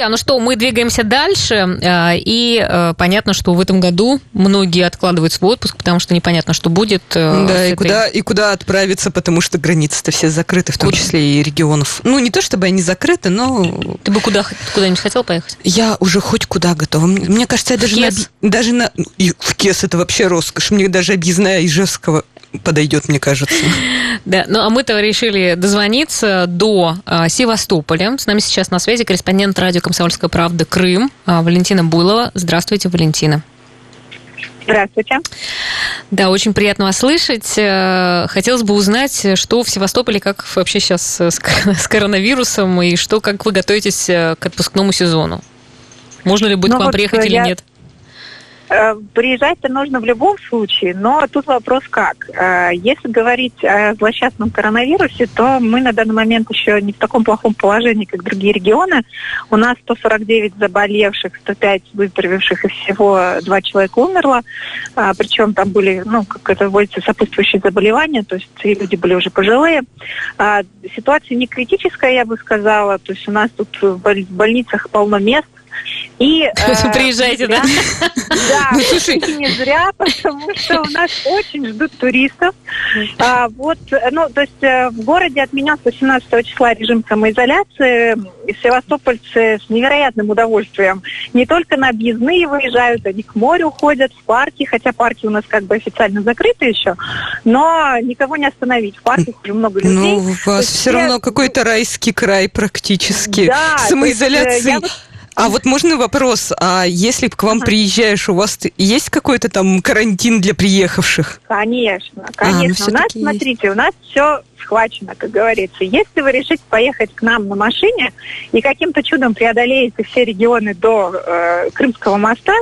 А, ну что, мы двигаемся дальше, а, и э, понятно, что в этом году многие откладывают свой отпуск, потому что непонятно, что будет. Э, да, и, этой... куда, и куда отправиться, потому что границы-то все закрыты, в том куда? числе и регионов. Ну, не то чтобы они закрыты, но... Ты бы куда, куда-нибудь хотел поехать? Я уже хоть куда готова. Мне кажется, я даже на, даже на... И в Кес это вообще роскошь. Мне даже объездная Ижевского подойдет, мне кажется. Да, ну а мы-то решили дозвониться до а, Севастополя. С нами сейчас на связи корреспондент радио «Комсомольская правда» Крым а, Валентина Буйлова. Здравствуйте, Валентина. Здравствуйте. Да, очень приятно вас слышать. Э, хотелось бы узнать, что в Севастополе, как вообще сейчас с коронавирусом, и что, как вы готовитесь э, к отпускному сезону? Можно ли будет ну, к вам вот приехать я... или нет? Э, приезжать-то нужно в любом случае, но тут вопрос как. Э, если говорить о злосчастном коронавирусе, то мы на данный момент еще не в таком плохом положении, как другие регионы. У нас 149 заболевших, 105 выздоровевших, и всего два человека умерло. А, Причем там были, ну, как это водится, сопутствующие заболевания, то есть люди были уже пожилые. Ситуация не критическая, я бы сказала. То есть у нас тут в больницах полно мест, и, э, Приезжайте, да? Да, ну, слушай. не зря, потому что у нас очень ждут туристов. А, вот, ну, то есть э, в городе отменен с 18 числа режим самоизоляции. И севастопольцы с невероятным удовольствием не только на объездные выезжают, они к морю ходят, в парки, хотя парки у нас как бы официально закрыты еще, но никого не остановить. В парках уже много людей. Ну, у вас все равно какой-то райский край практически. Да, самоизоляции. А вот можно вопрос, а если к вам ага. приезжаешь, у вас есть какой-то там карантин для приехавших? Конечно, конечно. А, ну, у нас, смотрите, есть. у нас все схвачено, как говорится. Если вы решите поехать к нам на машине и каким-то чудом преодолеете все регионы до э, Крымского моста,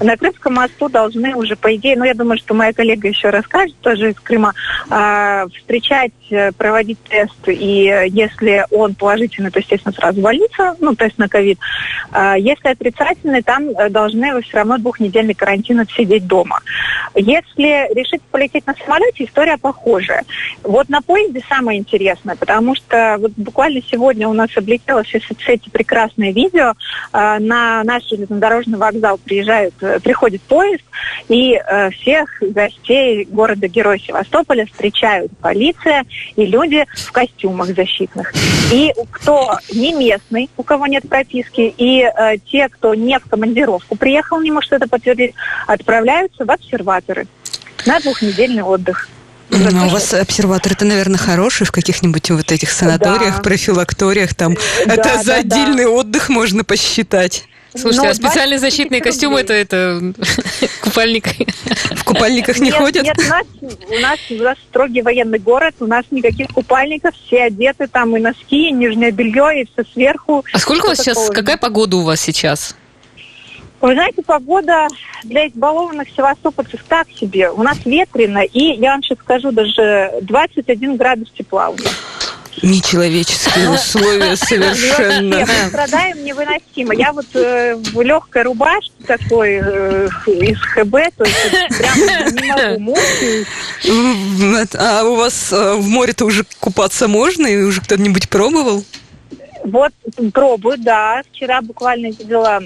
на Крымском мосту должны уже, по идее, ну, я думаю, что моя коллега еще расскажет, тоже из Крыма, э, встречать, э, проводить тест, и если он положительный, то, естественно, сразу больница, ну, тест на ковид. Э, если отрицательный, там э, должны вы все равно двухнедельный карантин отсидеть дома. Если решить полететь на самолете, история похожая. Вот на поезде самое интересное, потому что вот буквально сегодня у нас облетело все соцсети прекрасное видео. Э, на наш железнодорожный вокзал приезжает э, приходит поезд, и э, всех гостей города-героя Севастополя встречают полиция и люди в костюмах защитных. И кто не местный, у кого нет прописки, и те, кто не в командировку приехал, не может это подтвердить, отправляются в обсерваторы на двухнедельный отдых. Ну, у вас обсерватор это, наверное, хороший в каких-нибудь вот этих санаториях, да. профилакториях там. Да, это да, за отдельный да. отдых можно посчитать. Слушайте, Но а специальные защитные костюмы это, это купальник? В купальниках не нет, ходят? Нет, у нас, у, нас, у нас строгий военный город, у нас никаких купальников, все одеты, там и носки, и нижнее белье, и все сверху. А сколько у вас сейчас, какая погода у вас сейчас? Вы знаете, погода для избалованных севастопольцев так себе. У нас ветрено, и я вам сейчас скажу, даже 21 градус тепла у нас. Нечеловеческие условия совершенно. Мы страдаем невыносимо. Я вот э, в легкой рубашке такой э, из ХБ, то есть прям не могу А у вас э, в море-то уже купаться можно? И уже кто-нибудь пробовал? Вот пробую, да. Вчера буквально видела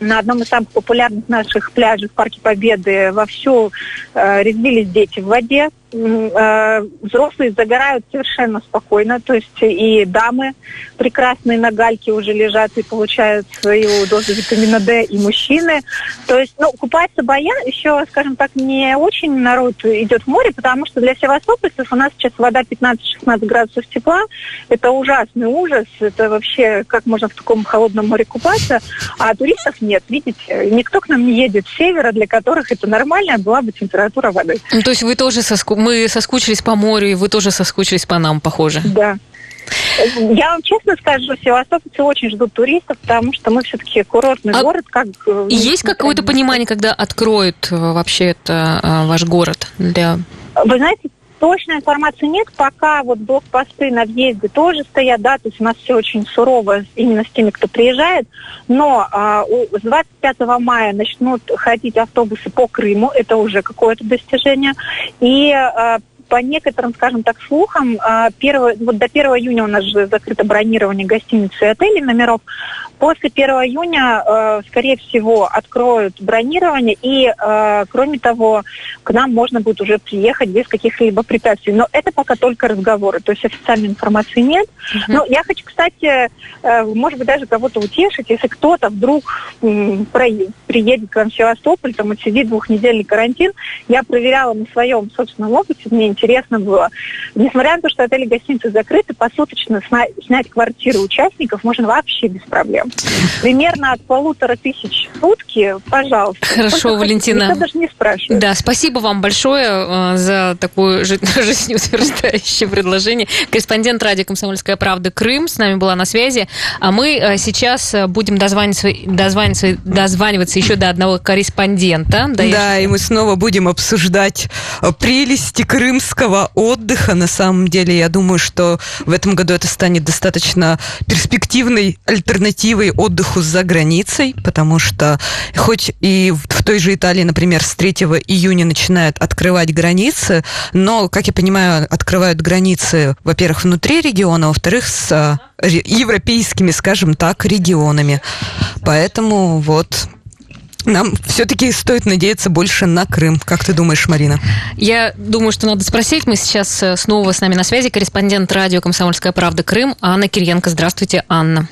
на одном из самых популярных наших пляжей в Парке Победы вовсю э, резвились дети в воде. Э, взрослые загорают совершенно спокойно, то есть и дамы прекрасные на гальке уже лежат и получают свою дозу витамина D, и мужчины. То есть, ну, купаться боя еще, скажем так, не очень народ идет в море, потому что для севастопольцев у нас сейчас вода 15-16 градусов тепла. Это ужасный ужас. Это вообще, как можно в таком холодном море купаться. А туристов нет. Видите, никто к нам не едет с севера, для которых это нормальная была бы температура воды. Ну, то есть вы тоже соску... мы соскучились по морю, и вы тоже соскучились по нам, похоже. Да. Я вам честно скажу, севастопольцы очень ждут туристов, потому что мы все-таки курортный а город. Как, э, есть какое-то понимание, когда откроют э, вообще это э, ваш город для... Вы знаете, Точной информации нет, пока вот блокпосты на въезде тоже стоят, да, то есть у нас все очень сурово именно с теми, кто приезжает, но а, с 25 мая начнут ходить автобусы по Крыму, это уже какое-то достижение, и а, по некоторым, скажем так, слухам, 1, вот до 1 июня у нас же закрыто бронирование гостиниц и отелей, номеров. После 1 июня, э, скорее всего, откроют бронирование, и, э, кроме того, к нам можно будет уже приехать без каких-либо препятствий. Но это пока только разговоры, то есть официальной информации нет. Uh-huh. Но я хочу, кстати, э, может быть, даже кого-то утешить, если кто-то вдруг приедет к вам в Севастополь, там отсидит двухнедельный карантин. Я проверяла на своем собственном опыте, мне интересно было. Несмотря на то, что отели и гостиницы закрыты, посуточно снять квартиру участников можно вообще без проблем. Примерно от полутора тысяч в сутки, пожалуйста. Хорошо, Валентина. Никто даже не спрашивает. Да, спасибо вам большое э, за такое жизнеутверждающее предложение. Корреспондент радио «Комсомольская правда» Крым с нами была на связи. А мы э, сейчас э, будем дозваниваться, дозваниваться, дозваниваться еще до одного корреспондента. Да, да и мы снова будем обсуждать прелести крымского отдыха. На самом деле, я думаю, что в этом году это станет достаточно перспективной альтернативой альтернативой отдыху за границей, потому что хоть и в той же Италии, например, с 3 июня начинают открывать границы, но, как я понимаю, открывают границы, во-первых, внутри региона, во-вторых, с э, европейскими, скажем так, регионами. Поэтому вот нам все-таки стоит надеяться больше на Крым. Как ты думаешь, Марина? Я думаю, что надо спросить. Мы сейчас э, снова с нами на связи. Корреспондент радио «Комсомольская правда. Крым» Анна Кириенко. Здравствуйте, Анна.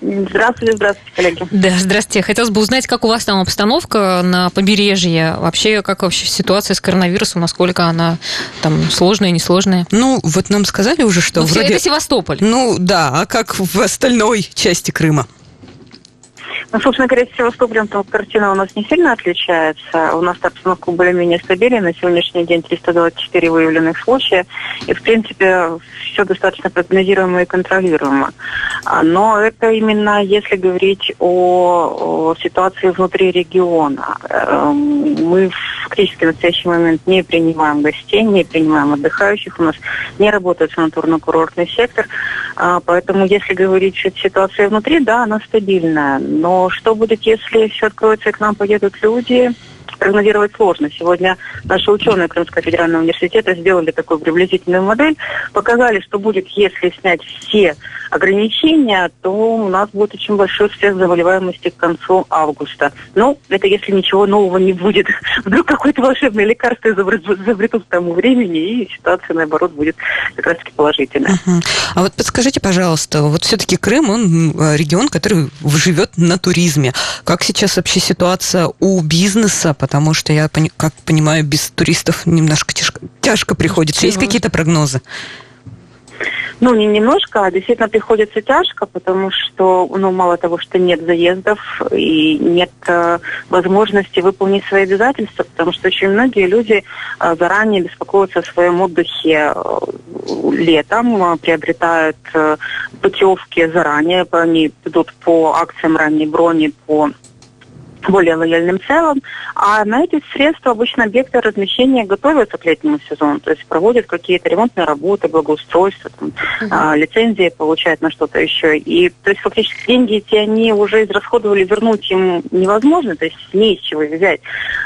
Здравствуйте, здравствуйте, коллеги. Да, здравствуйте. Хотелось бы узнать, как у вас там обстановка на побережье. Вообще, как вообще ситуация с коронавирусом, насколько она там сложная, несложная? Ну, вот нам сказали уже, что ну, вроде... Это Севастополь. Ну, да, а как в остальной части Крыма? Ну, собственно говоря, Севастополем там картина у нас не сильно отличается. У нас обстановка более-менее стабильная. На сегодняшний день 324 выявленных случая. И, в принципе, все достаточно прогнозируемо и контролируемо. А, но это именно если говорить о, о ситуации внутри региона. Эм, мы в настоящий момент не принимаем гостей, не принимаем отдыхающих. У нас не работает санаторно-курортный сектор. А, поэтому, если говорить о ситуации внутри, да, она стабильная. Но что будет, если все откроется и к нам поедут люди? прогнозировать сложно. Сегодня наши ученые Крымского федерального университета сделали такую приблизительную модель, показали, что будет, если снять все ограничения, то у нас будет очень большой всех заболеваемости к концу августа. Ну, это если ничего нового не будет. Вдруг какое-то волшебное лекарство изобретут к тому времени, и ситуация, наоборот, будет как раз-таки положительная. Uh-huh. А вот подскажите, пожалуйста, вот все-таки Крым, он регион, который живет на туризме. Как сейчас вообще ситуация у бизнеса? потому что я, как понимаю, без туристов немножко тяжко, тяжко приходится. Есть какие-то прогнозы? Ну, не немножко, а действительно приходится тяжко, потому что, ну, мало того, что нет заездов и нет э, возможности выполнить свои обязательства, потому что очень многие люди э, заранее беспокоятся о своем отдыхе э, летом, э, приобретают э, путевки заранее, они идут по акциям ранней брони, по более лояльным целям. А на эти средства обычно объекты размещения готовятся к летнему сезону, то есть проводят какие-то ремонтные работы, благоустройство, там, uh-huh. лицензии получают на что-то еще. И то есть фактически деньги эти они уже израсходовали, вернуть им невозможно, то есть не из чего взять.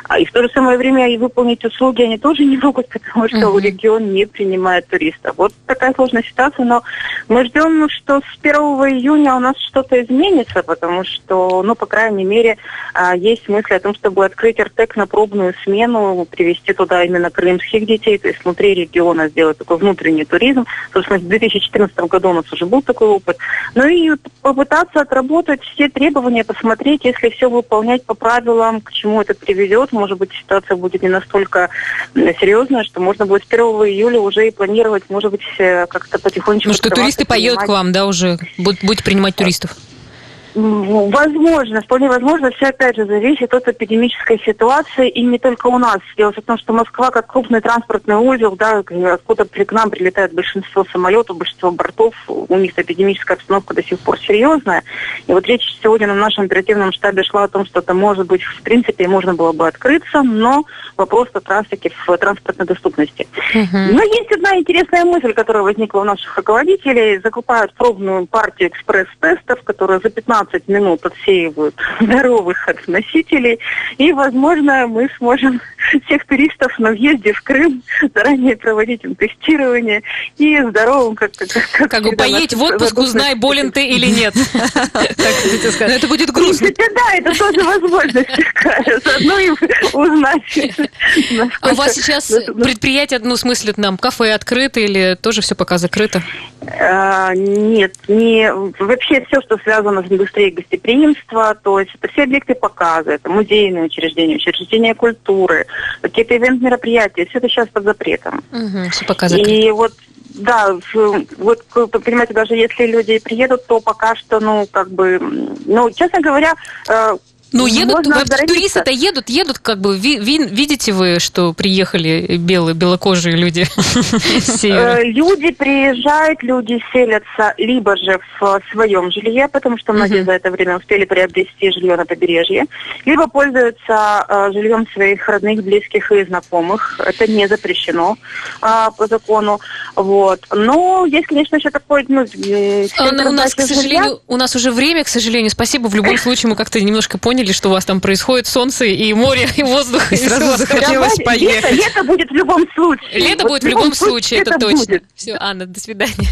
А, и в то же самое время и выполнить услуги они тоже не могут, потому что uh-huh. регион не принимает туристов. Вот такая сложная ситуация, но мы ждем, что с 1 июня у нас что-то изменится, потому что, ну, по крайней мере, а, есть мысли о том, чтобы открыть РТЭК на пробную смену, привести туда именно крымских детей, то есть внутри региона сделать такой внутренний туризм. Собственно, в 2014 году у нас уже был такой опыт. Ну и попытаться отработать все требования, посмотреть, если все выполнять по правилам, к чему это приведет. Может быть, ситуация будет не настолько серьезная, что можно будет с 1 июля уже и планировать, может быть, э, как-то потихонечку... Ну что туристы поедут к вам, да, уже? Будете принимать туристов? Возможно, вполне возможно. Все опять же зависит от эпидемической ситуации и не только у нас. Дело в том, что Москва как крупный транспортный узел, да, откуда к нам прилетает большинство самолетов, большинство бортов, у них эпидемическая обстановка до сих пор серьезная. И вот речь сегодня на нашем оперативном штабе шла о том, что это может быть, в принципе, можно было бы открыться, но вопрос о трафике в транспортной доступности. Uh-huh. Но есть одна интересная мысль, которая возникла у наших руководителей. Закупают пробную партию экспресс-тестов, которые за 15 минут отсеивают здоровых от носителей, и, возможно, мы сможем всех туристов на въезде в Крым заранее проводить им тестирование и здоровым, как как, как, как бы поедь в отпуск, узнай, болен ты или нет. Это будет грустно. Да, это тоже возможность такая. Заодно и узнать. А у вас сейчас предприятие, ну, в смысле, нам кафе открыто или тоже все пока закрыто? А, нет, не вообще все, что связано с индустрией гостеприимства, то есть это все объекты показа, это музейные учреждения, учреждения культуры, какие-то ивент-мероприятия, все это сейчас под запретом. Угу, все пока И вот да, вот, понимаете, даже если люди приедут, то пока что, ну, как бы, ну, честно говоря, э, ну, едут, туристы-то едут, едут, как бы, ви, ви, видите вы, что приехали белые, белокожие люди э, Люди приезжают, люди селятся либо же в своем жилье, потому что многие за это время успели приобрести жилье на побережье, либо пользуются э, жильем своих родных, близких и знакомых. Это не запрещено а, по закону. Вот. Но есть, конечно, еще такой... Ну, у нас, к сожалению, у нас уже время, к сожалению. Спасибо. В любом случае мы как-то немножко поняли, поняли, что у вас там происходит солнце и море, и воздух. И, сразу захотелось поехать. Лето, будет в любом случае. Лето будет в любом случае, это точно. Все, Анна, до свидания.